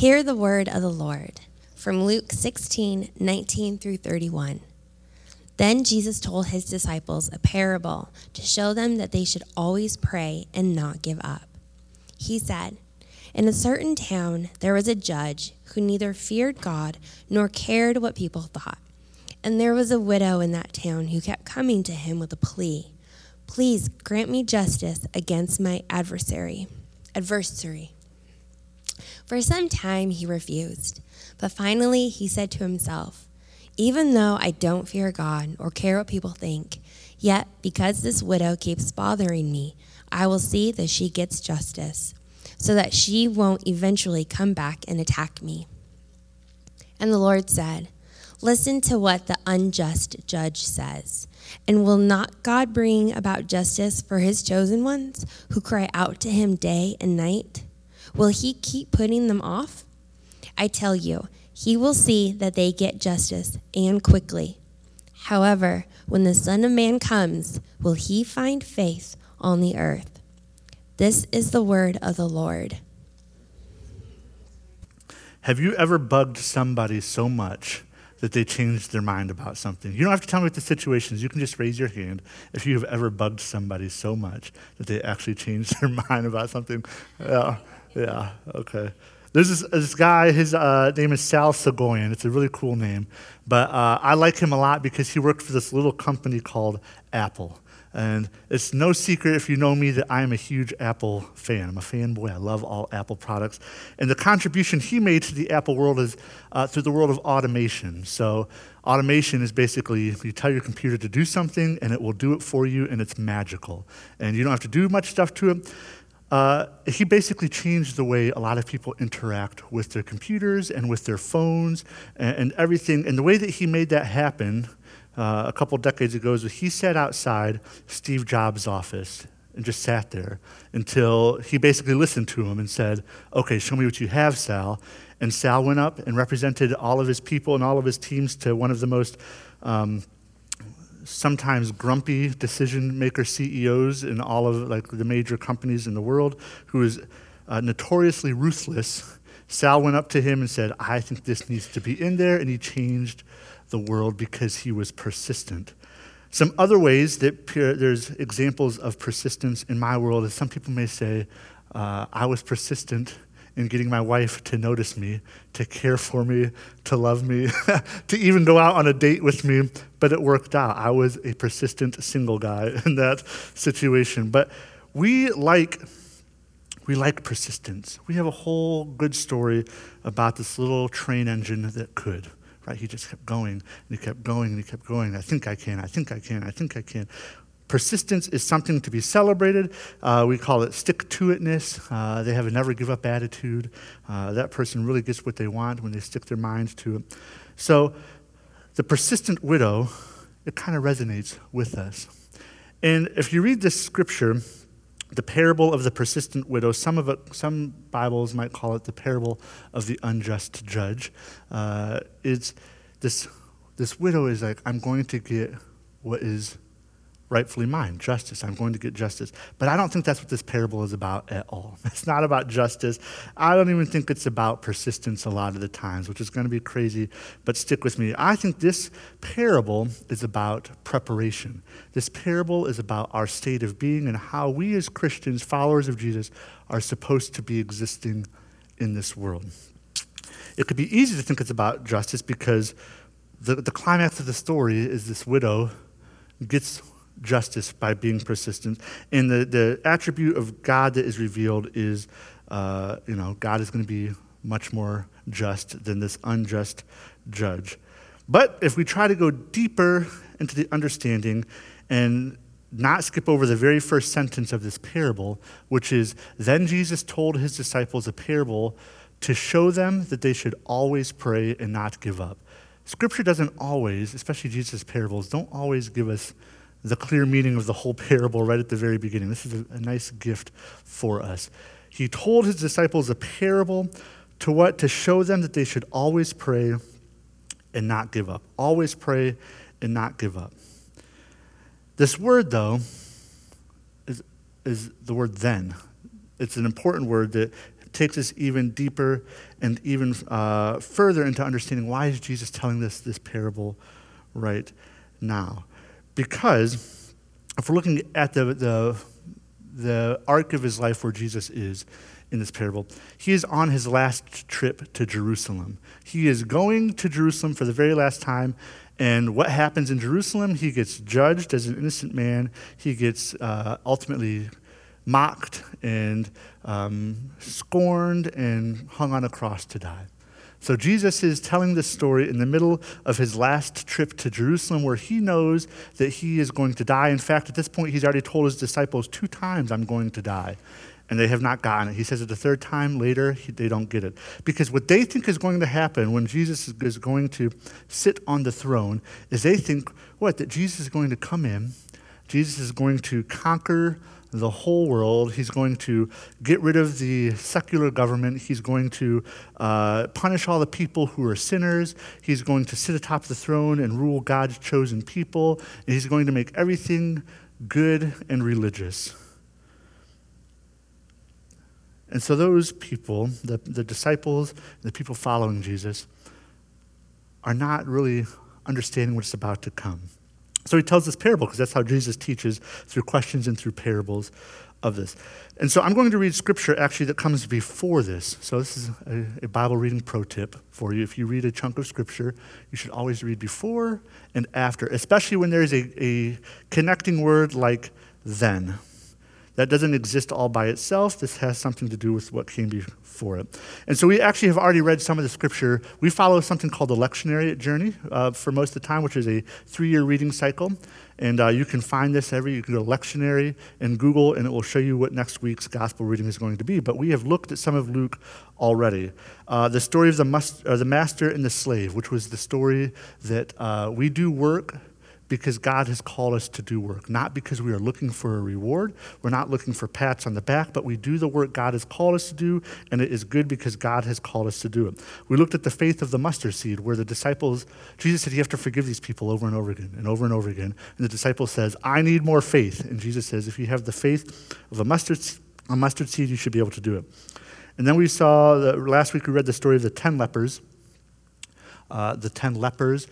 Hear the word of the Lord from Luke 16 19 through 31. Then Jesus told his disciples a parable to show them that they should always pray and not give up. He said, In a certain town there was a judge who neither feared God nor cared what people thought. And there was a widow in that town who kept coming to him with a plea Please grant me justice against my adversary. Adversary. For some time he refused, but finally he said to himself, even though I don't fear God or care what people think, yet because this widow keeps bothering me, I will see that she gets justice, so that she won't eventually come back and attack me. And the Lord said, Listen to what the unjust judge says. And will not God bring about justice for his chosen ones who cry out to him day and night? Will he keep putting them off? I tell you, he will see that they get justice and quickly. However, when the Son of Man comes, will he find faith on the earth? This is the word of the Lord. Have you ever bugged somebody so much that they changed their mind about something? You don't have to tell me what the situation is. You can just raise your hand if you have ever bugged somebody so much that they actually changed their mind about something. Yeah, okay. There's this, this guy, his uh, name is Sal Soghoian. It's a really cool name. But uh, I like him a lot because he worked for this little company called Apple. And it's no secret if you know me that I am a huge Apple fan. I'm a fanboy. I love all Apple products. And the contribution he made to the Apple world is uh, through the world of automation. So, automation is basically you tell your computer to do something and it will do it for you and it's magical. And you don't have to do much stuff to it. Uh, he basically changed the way a lot of people interact with their computers and with their phones and, and everything. And the way that he made that happen uh, a couple decades ago is he sat outside Steve Jobs' office and just sat there until he basically listened to him and said, Okay, show me what you have, Sal. And Sal went up and represented all of his people and all of his teams to one of the most um, sometimes grumpy decision maker CEOs in all of like the major companies in the world, who is uh, notoriously ruthless. Sal went up to him and said, "I think this needs to be in there," and he changed the world because he was persistent. Some other ways that there's examples of persistence in my world is some people may say, uh, "I was persistent." In getting my wife to notice me, to care for me, to love me, to even go out on a date with me. But it worked out. I was a persistent single guy in that situation. But we like we like persistence. We have a whole good story about this little train engine that could. Right? He just kept going and he kept going and he kept going. I think I can. I think I can. I think I can. Persistence is something to be celebrated. Uh, we call it stick to itness. Uh, they have a never give up attitude. Uh, that person really gets what they want when they stick their minds to it. So, the persistent widow, it kind of resonates with us. And if you read this scripture, the parable of the persistent widow, some of it, some Bibles might call it the parable of the unjust judge. Uh, it's this, this widow is like, I'm going to get what is rightfully mine justice. I'm going to get justice. But I don't think that's what this parable is about at all. It's not about justice. I don't even think it's about persistence a lot of the times, which is going to be crazy, but stick with me. I think this parable is about preparation. This parable is about our state of being and how we as Christians, followers of Jesus, are supposed to be existing in this world. It could be easy to think it's about justice because the, the climax of the story is this widow gets justice by being persistent. And the, the attribute of God that is revealed is, uh, you know, God is going to be much more just than this unjust judge. But if we try to go deeper into the understanding and not skip over the very first sentence of this parable, which is Then Jesus told his disciples a parable to show them that they should always pray and not give up. Scripture doesn't always, especially Jesus' parables, don't always give us the clear meaning of the whole parable right at the very beginning. This is a, a nice gift for us. He told his disciples a parable to what? To show them that they should always pray and not give up. Always pray and not give up. This word, though, is, is the word then. It's an important word that takes us even deeper and even uh, further into understanding why is Jesus telling this, this parable right now. Because if we're looking at the, the, the arc of his life where Jesus is in this parable, he is on his last trip to Jerusalem. He is going to Jerusalem for the very last time, and what happens in Jerusalem? He gets judged as an innocent man. He gets uh, ultimately mocked and um, scorned and hung on a cross to die. So Jesus is telling this story in the middle of his last trip to Jerusalem where he knows that he is going to die. In fact, at this point, he's already told his disciples two times, I'm going to die and they have not gotten it. He says it the third time later, he, they don't get it. Because what they think is going to happen when Jesus is going to sit on the throne is they think, what, that Jesus is going to come in, Jesus is going to conquer the whole world. He's going to get rid of the secular government. He's going to uh, punish all the people who are sinners. He's going to sit atop the throne and rule God's chosen people. And he's going to make everything good and religious. And so those people, the, the disciples, the people following Jesus, are not really understanding what's about to come. So he tells this parable because that's how Jesus teaches through questions and through parables of this. And so I'm going to read scripture actually that comes before this. So this is a, a, Bible reading pro tip for you. If you read a chunk of scripture, you should always read before and after, especially when there's a, a connecting word like then. That doesn't exist all by itself. This has something to do with what came before it. And so we actually have already read some of the scripture. We follow something called the lectionary journey uh, for most of the time, which is a three year reading cycle. And uh, you can find this every, you can go to lectionary in Google and it will show you what next week's gospel reading is going to be. But we have looked at some of Luke already. Uh, the story of the, must, the master and the slave, which was the story that uh, we do work because God has called us to do work, not because we are looking for a reward. We're not looking for pats on the back, but we do the work God has called us to do, and it is good because God has called us to do it. We looked at the faith of the mustard seed, where the disciples, Jesus said, You have to forgive these people over and over again and over and over again. And the disciple says, I need more faith. And Jesus says, If you have the faith of a mustard, a mustard seed, you should be able to do it. And then we saw, last week we read the story of the 10 lepers. Uh, the 10 lepers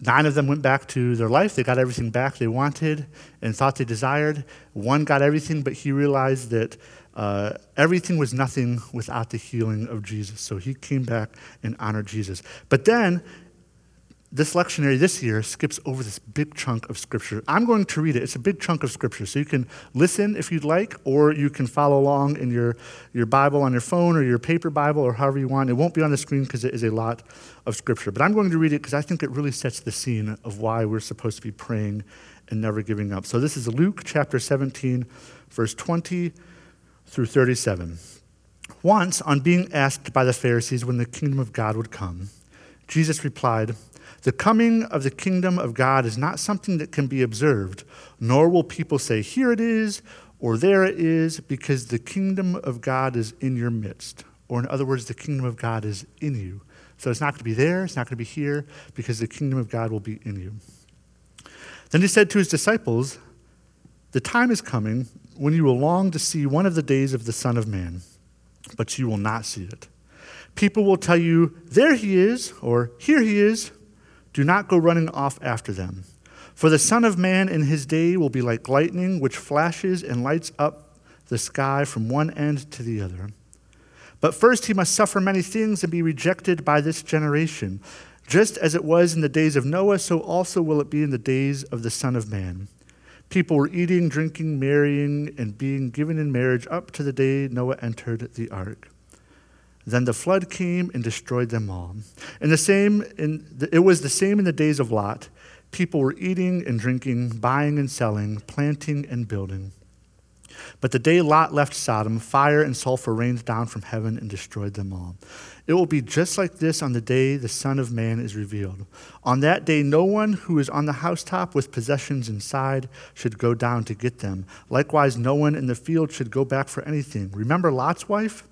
Nine of them went back to their life. They got everything back they wanted and thought they desired. One got everything, but he realized that uh, everything was nothing without the healing of Jesus. So he came back and honored Jesus. But then this lectionary this year skips over this big chunk of scripture. I'm going to read it. It's a big chunk of scripture. So you can listen if you'd like, or you can follow along in your, your Bible on your phone or your paper Bible or however you want. It won't be on the screen because it is a lot of scripture. But I'm going to read it because I think it really sets the scene of why we're supposed to be praying and never giving up. So this is Luke chapter 17, verse 20 through 37. Once, on being asked by the Pharisees when the kingdom of God would come, Jesus replied, the coming of the kingdom of God is not something that can be observed, nor will people say, Here it is, or there it is, because the kingdom of God is in your midst. Or, in other words, the kingdom of God is in you. So it's not going to be there, it's not going to be here, because the kingdom of God will be in you. Then he said to his disciples, The time is coming when you will long to see one of the days of the Son of Man, but you will not see it. People will tell you, There he is, or Here he is do not go running off after them. For the Son of Man in his day will be like lightning, which flashes and lights up the sky from one end to the other. But first he must suffer many things and be rejected by this generation. Just as it was in the days of Noah, so also will it be in the days of the Son of Man. People were eating, drinking, marrying, and being given in marriage up to the day Noah entered the ark. Then the flood came and destroyed them all. And the same in the, it was the same in the days of Lot. People were eating and drinking, buying and selling, planting and building. But the day Lot left Sodom, fire and sulfur rained down from heaven and destroyed them all. It will be just like this on the day the Son of Man is revealed. On that day, no one who is on the housetop with possessions inside should go down to get them. Likewise, no one in the field should go back for anything. Remember Lot's wife?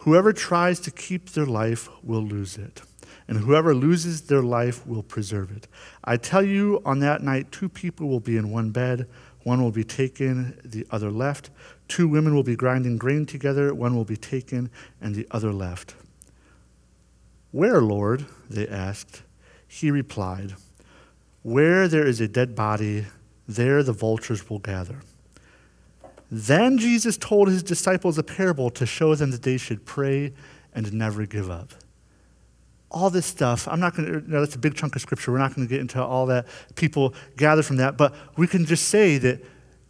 Whoever tries to keep their life will lose it, and whoever loses their life will preserve it. I tell you, on that night, two people will be in one bed. One will be taken, the other left. Two women will be grinding grain together, one will be taken and the other left. Where, Lord? they asked. He replied, Where there is a dead body, there the vultures will gather. Then Jesus told his disciples a parable to show them that they should pray and never give up. All this stuff, I'm not going to, know, that's a big chunk of scripture. We're not going to get into all that. People gather from that. But we can just say that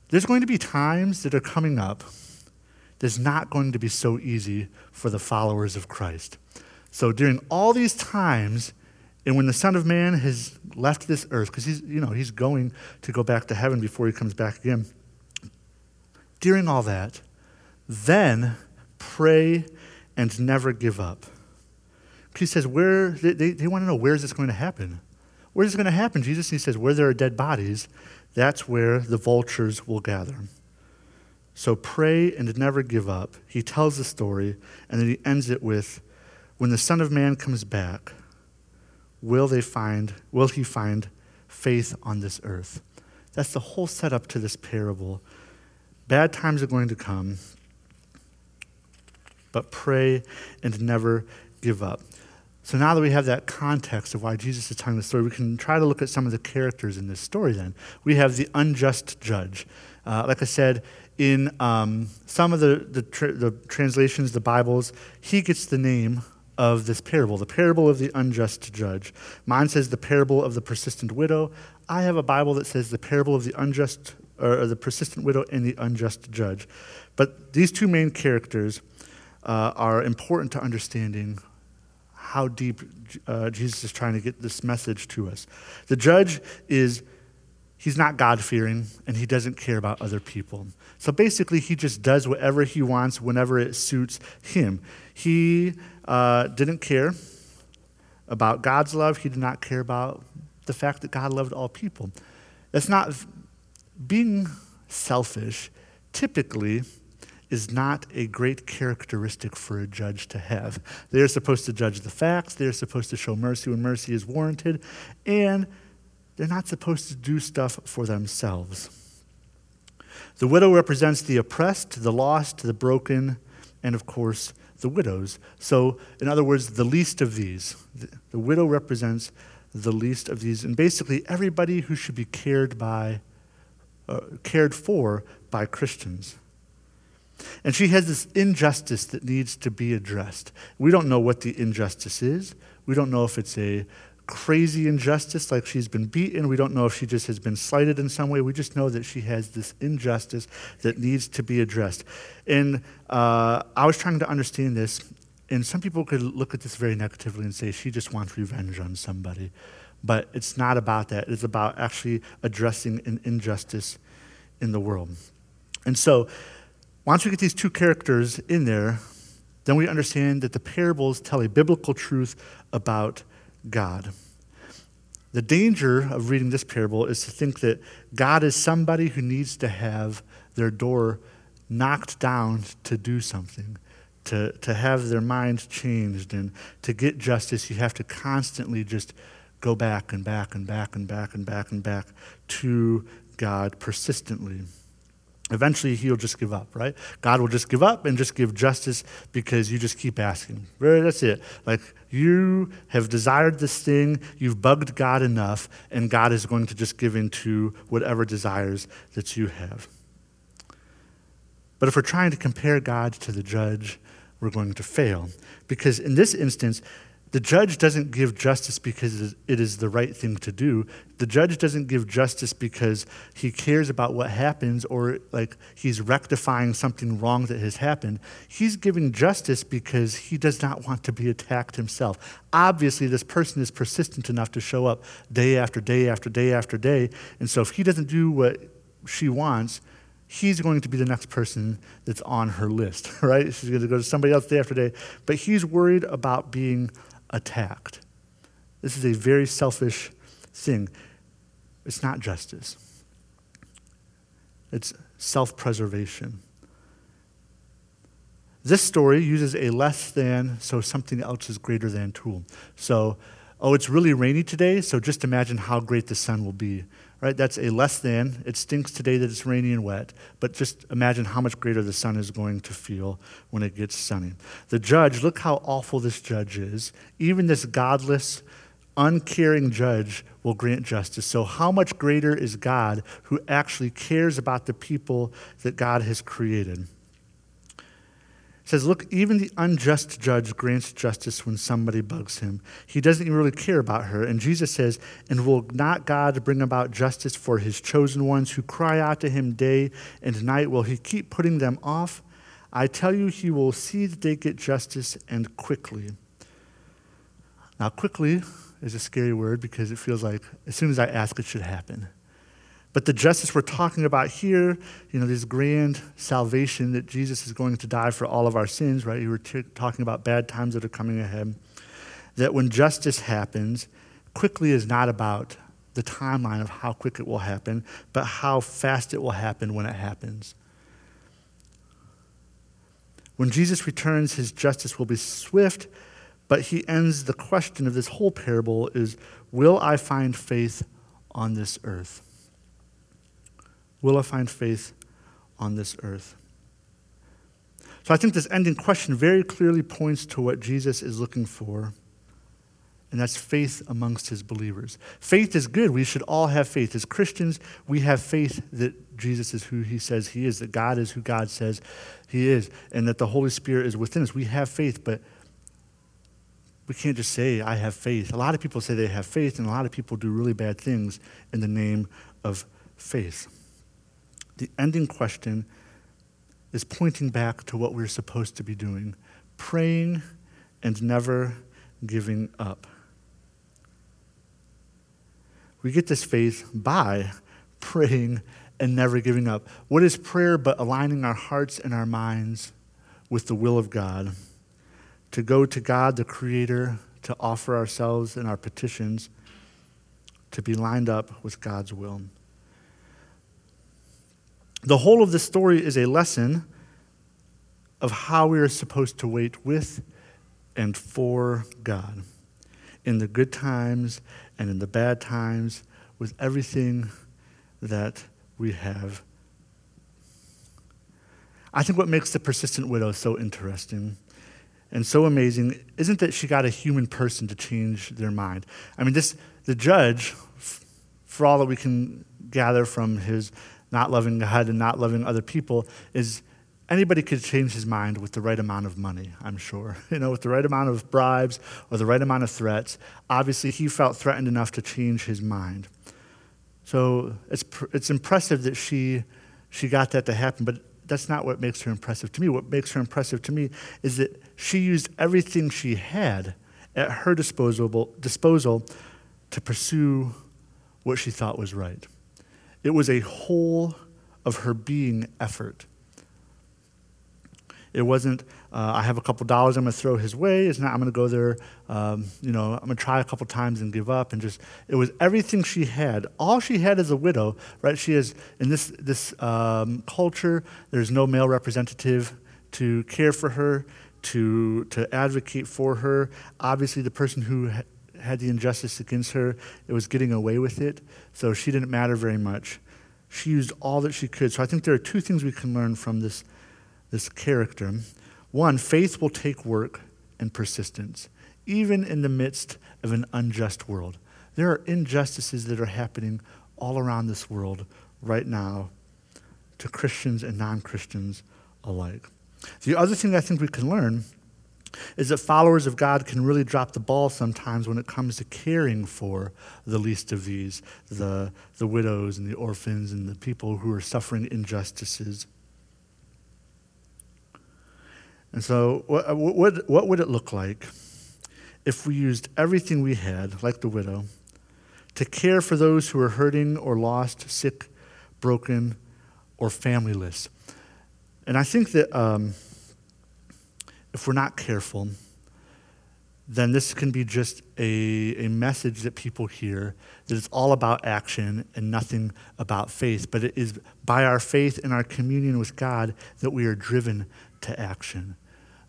there's going to be times that are coming up that's not going to be so easy for the followers of Christ. So during all these times, and when the Son of Man has left this earth, because he's, you know, he's going to go back to heaven before he comes back again, during all that, then pray and never give up. He says, where, they, they, they want to know where is this going to happen? Where is this going to happen? Jesus, he says, where there are dead bodies, that's where the vultures will gather. So pray and never give up. He tells the story, and then he ends it with, when the Son of Man comes back, will they find, will he find faith on this earth? That's the whole setup to this parable. Bad times are going to come, but pray and never give up. So now that we have that context of why Jesus is telling the story, we can try to look at some of the characters in this story then. We have the unjust judge. Uh, like I said, in um, some of the, the, the translations, the Bibles, he gets the name of this parable, the parable of the unjust judge. Mine says the parable of the persistent widow. I have a Bible that says the parable of the unjust, or the persistent widow and the unjust judge. But these two main characters uh, are important to understanding how deep uh, Jesus is trying to get this message to us. The judge is, he's not God fearing and he doesn't care about other people. So basically, he just does whatever he wants whenever it suits him. He uh, didn't care about God's love, he did not care about the fact that God loved all people. That's not being selfish, typically is not a great characteristic for a judge to have. They're supposed to judge the facts, they're supposed to show mercy when mercy is warranted, and they're not supposed to do stuff for themselves. The widow represents the oppressed, the lost, the broken, and of course, the widows. So, in other words, the least of these. The, widow represents the least of these, and basically everybody who should be cared by, uh, cared for by Christians. And she has this injustice that needs to be addressed. We don't know what the injustice is. We don't know if it's a crazy injustice, like she's been beaten. We don't know if she just has been slighted in some way. We just know that she has this injustice that needs to be addressed. And uh, I was trying to understand this, and some people could look at this very negatively and say she just wants revenge on somebody. But it's not about that. It's about actually addressing an injustice in the world. And so, once we get these two characters in there, then we understand that the parables tell a biblical truth about God. The danger of reading this parable is to think that God is somebody who needs to have their door knocked down to do something, to, to have their mind changed. And to get justice, you have to constantly just go back and back and back and back and back and back to God persistently. Eventually, he'll just give up, right? God will just give up and just give justice because you just keep asking. Right? That's it. Like, you have desired this thing, you've bugged God enough, and God is going to just give in to whatever desires that you have. But if we're trying to compare God to the judge, we're going to fail. Because in this instance, the judge doesn't give justice because it is the right thing to do. The judge doesn't give justice because he cares about what happens or like he's rectifying something wrong that has happened. He's giving justice because he does not want to be attacked himself. Obviously, this person is persistent enough to show up day after day after day after day. And so if he doesn't do what she wants, he's going to be the next person that's on her list, right? She's going to go to somebody else day after day. But he's worried about being attacked. This is a very selfish thing. It's not justice, it's self preservation. This story uses a less than, so something else is greater than tool. So, oh, it's really rainy today, so just imagine how great the sun will be. Right? That's a less than. It stinks today that it's rainy and wet, but just imagine how much greater the sun is going to feel when it gets sunny. The judge, look how awful this judge is. Even this godless, uncaring judge will grant justice. So, how much greater is God who actually cares about the people that God has created? Says, Look, even the unjust judge grants justice when somebody bugs him. He doesn't even really care about her. And Jesus says, And will not God bring about justice for his chosen ones who cry out to him day and night? Will he keep putting them off? I tell you, he will see that they get justice and quickly. Now, quickly is a scary word because it feels like as soon as I ask, it should happen. But the justice we're talking about here, you know, this grand salvation that Jesus is going to die for all of our sins, right? You were t- talking about bad times that are coming ahead. That when justice happens, quickly is not about the timeline of how quick it will happen, but how fast it will happen when it happens. When Jesus returns, his justice will be swift, but he ends the question of this whole parable is will I find faith on this earth? Will I find faith on this earth? So I think this ending question very clearly points to what Jesus is looking for, and that's faith amongst his believers. Faith is good. We should all have faith. As Christians, we have faith that Jesus is who he says he is, that God is who God says he is, and that the Holy Spirit is within us. We have faith, but we can't just say, I have faith. A lot of people say they have faith, and a lot of people do really bad things in the name of faith the ending question is pointing back to what we're supposed to be doing praying and never giving up. We get this faith by praying and never giving up. What is prayer but aligning our hearts and our minds with the will of God? To go to God, the Creator, to offer ourselves and our petitions, to be lined up with God's will. The whole of the story is a lesson of how we are supposed to wait with and for God in the good times and in the bad times with everything that we have. I think what makes the persistent widow so interesting and so amazing isn't that she got a human person to change their mind. I mean, this the judge, for all that we can gather from his not loving God and not loving other people is anybody could change his mind with the right amount of money, I'm sure. You know, with the right amount of bribes or the right amount of threats. Obviously, he felt threatened enough to change his mind. So it's, it's impressive that she, she got that to happen, but that's not what makes her impressive to me. What makes her impressive to me is that she used everything she had at her disposal, disposal to pursue what she thought was right. It was a whole of her being effort. It wasn't, uh, I have a couple dollars I'm going to throw his way. It's not, I'm going to go there, um, you know, I'm going to try a couple times and give up. And just, it was everything she had. All she had as a widow, right? She is, in this, this um, culture, there's no male representative to care for her, to, to advocate for her. Obviously, the person who had the injustice against her, it was getting away with it, so she didn't matter very much. She used all that she could. So I think there are two things we can learn from this, this character. One, faith will take work and persistence, even in the midst of an unjust world. There are injustices that are happening all around this world right now to Christians and non Christians alike. The other thing I think we can learn is that followers of God can really drop the ball sometimes when it comes to caring for the least of these, the, the widows and the orphans and the people who are suffering injustices. And so, what, what, what would it look like if we used everything we had, like the widow, to care for those who are hurting or lost, sick, broken, or familyless? And I think that. Um, if we're not careful, then this can be just a, a message that people hear that it's all about action and nothing about faith. But it is by our faith and our communion with God that we are driven to action.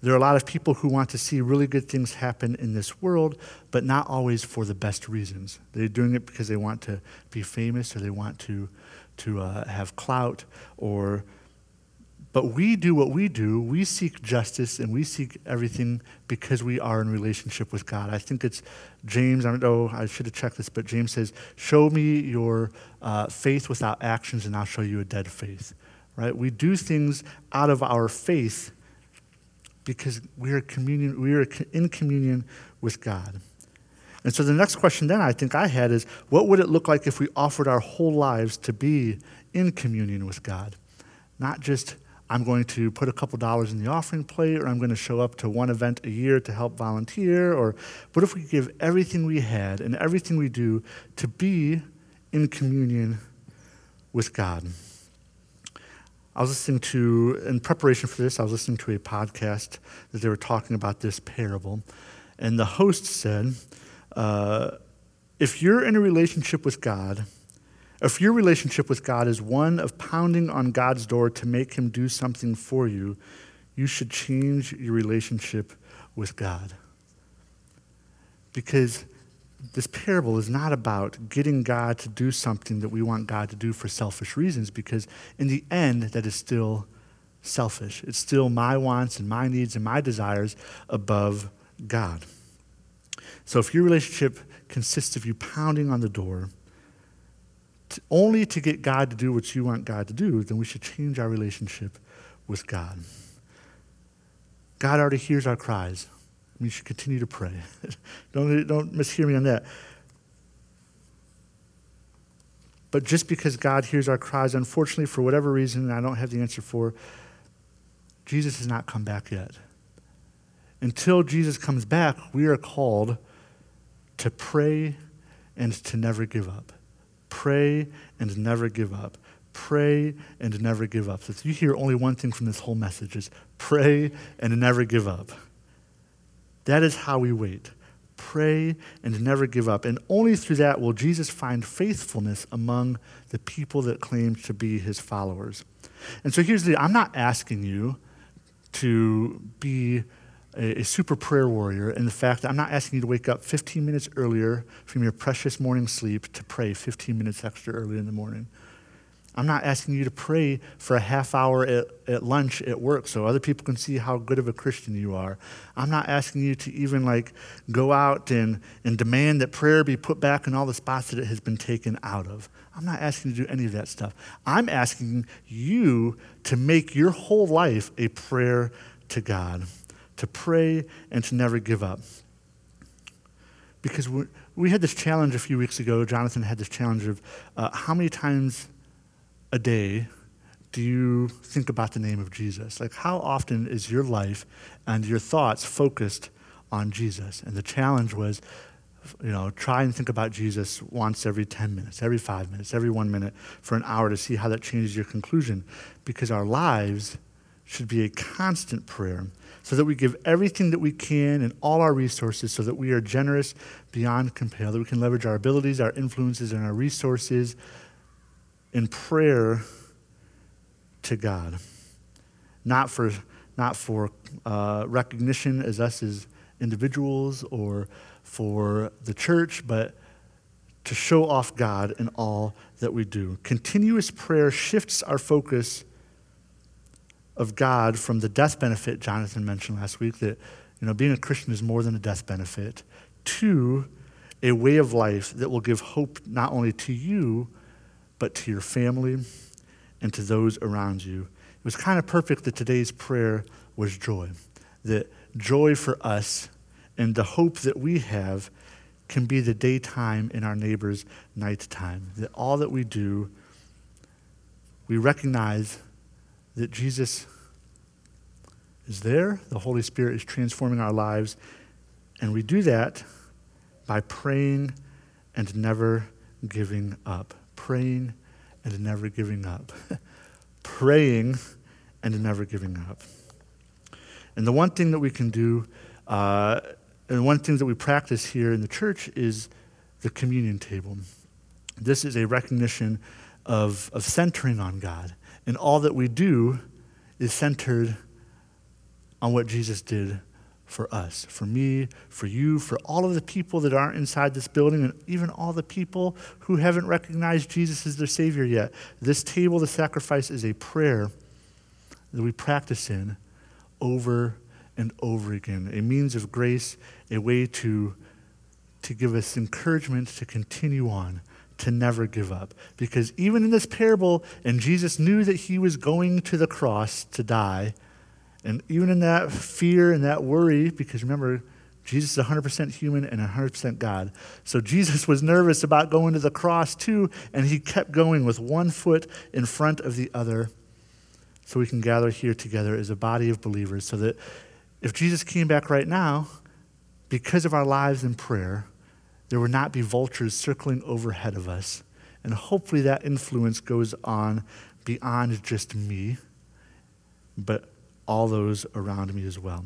There are a lot of people who want to see really good things happen in this world, but not always for the best reasons. They're doing it because they want to be famous or they want to, to uh, have clout or but we do what we do. We seek justice and we seek everything because we are in relationship with God. I think it's James, I don't know, I should have checked this, but James says, Show me your uh, faith without actions, and I'll show you a dead faith. Right? We do things out of our faith because we are, communion, we are in communion with God. And so the next question then I think I had is what would it look like if we offered our whole lives to be in communion with God? Not just I'm going to put a couple dollars in the offering plate, or I'm going to show up to one event a year to help volunteer, or what if we give everything we had and everything we do to be in communion with God? I was listening to, in preparation for this, I was listening to a podcast that they were talking about this parable. And the host said, uh, if you're in a relationship with God, if your relationship with God is one of pounding on God's door to make him do something for you, you should change your relationship with God. Because this parable is not about getting God to do something that we want God to do for selfish reasons, because in the end, that is still selfish. It's still my wants and my needs and my desires above God. So if your relationship consists of you pounding on the door, only to get God to do what you want God to do, then we should change our relationship with God. God already hears our cries. We should continue to pray. don't, don't mishear me on that. But just because God hears our cries, unfortunately, for whatever reason, I don't have the answer for, Jesus has not come back yet. Until Jesus comes back, we are called to pray and to never give up. Pray and never give up. Pray and never give up. So if you hear only one thing from this whole message is pray and never give up. That is how we wait. Pray and never give up. And only through that will Jesus find faithfulness among the people that claim to be his followers. And so here's the I'm not asking you to be a, super prayer warrior in the fact that I'm not asking you to wake up 15 minutes earlier from your precious morning sleep to pray 15 minutes extra early in the morning. I'm not asking you to pray for a half hour at, at lunch at work so other people can see how good of a Christian you are. I'm not asking you to even like go out and, and demand that prayer be put back in all the spots that it has been taken out of. I'm not asking you to do any of that stuff. I'm asking you to make your whole life a prayer to God to pray and to never give up. Because we, had this challenge a few weeks ago. Jonathan had this challenge of uh, how many times a day do you think about the name of Jesus? Like, how often is your life and your thoughts focused on Jesus? And the challenge was, you know, try and think about Jesus once every 10 minutes, every five minutes, every one minute for an hour to see how that changes your conclusion. Because our lives should be a constant prayer so that we give everything that we can and all our resources so that we are generous beyond compare, that we can leverage our abilities, our influences, and our resources in prayer to God. Not for, not for uh, recognition as us as individuals or for the church, but to show off God in all that we do. Continuous prayer shifts our focus of God from the death benefit Jonathan mentioned last week that you know being a Christian is more than a death benefit to a way of life that will give hope not only to you but to your family and to those around you. It was kind of perfect that today's prayer was joy. That joy for us and the hope that we have can be the daytime in our neighbor's nighttime. That all that we do, we recognize that Jesus is there, the Holy Spirit is transforming our lives, and we do that by praying and never giving up. Praying and never giving up. praying and never giving up. And the one thing that we can do, uh, and one thing that we practice here in the church is the communion table. This is a recognition of, of centering on God and all that we do is centered on what Jesus did for us, for me, for you, for all of the people that aren't inside this building, and even all the people who haven't recognized Jesus as their Savior yet. This table, the sacrifice, is a prayer that we practice in over and over again, a means of grace, a way to, to give us encouragement to continue on, to never give up. Because even in this parable, and Jesus knew that he was going to the cross to die, and even in that fear and that worry, because remember, Jesus is 100% human and 100% God. So Jesus was nervous about going to the cross too, and he kept going with one foot in front of the other so we can gather here together as a body of believers so that if Jesus came back right now, because of our lives in prayer, there would not be vultures circling overhead of us. And hopefully that influence goes on beyond just me, but all those around me as well.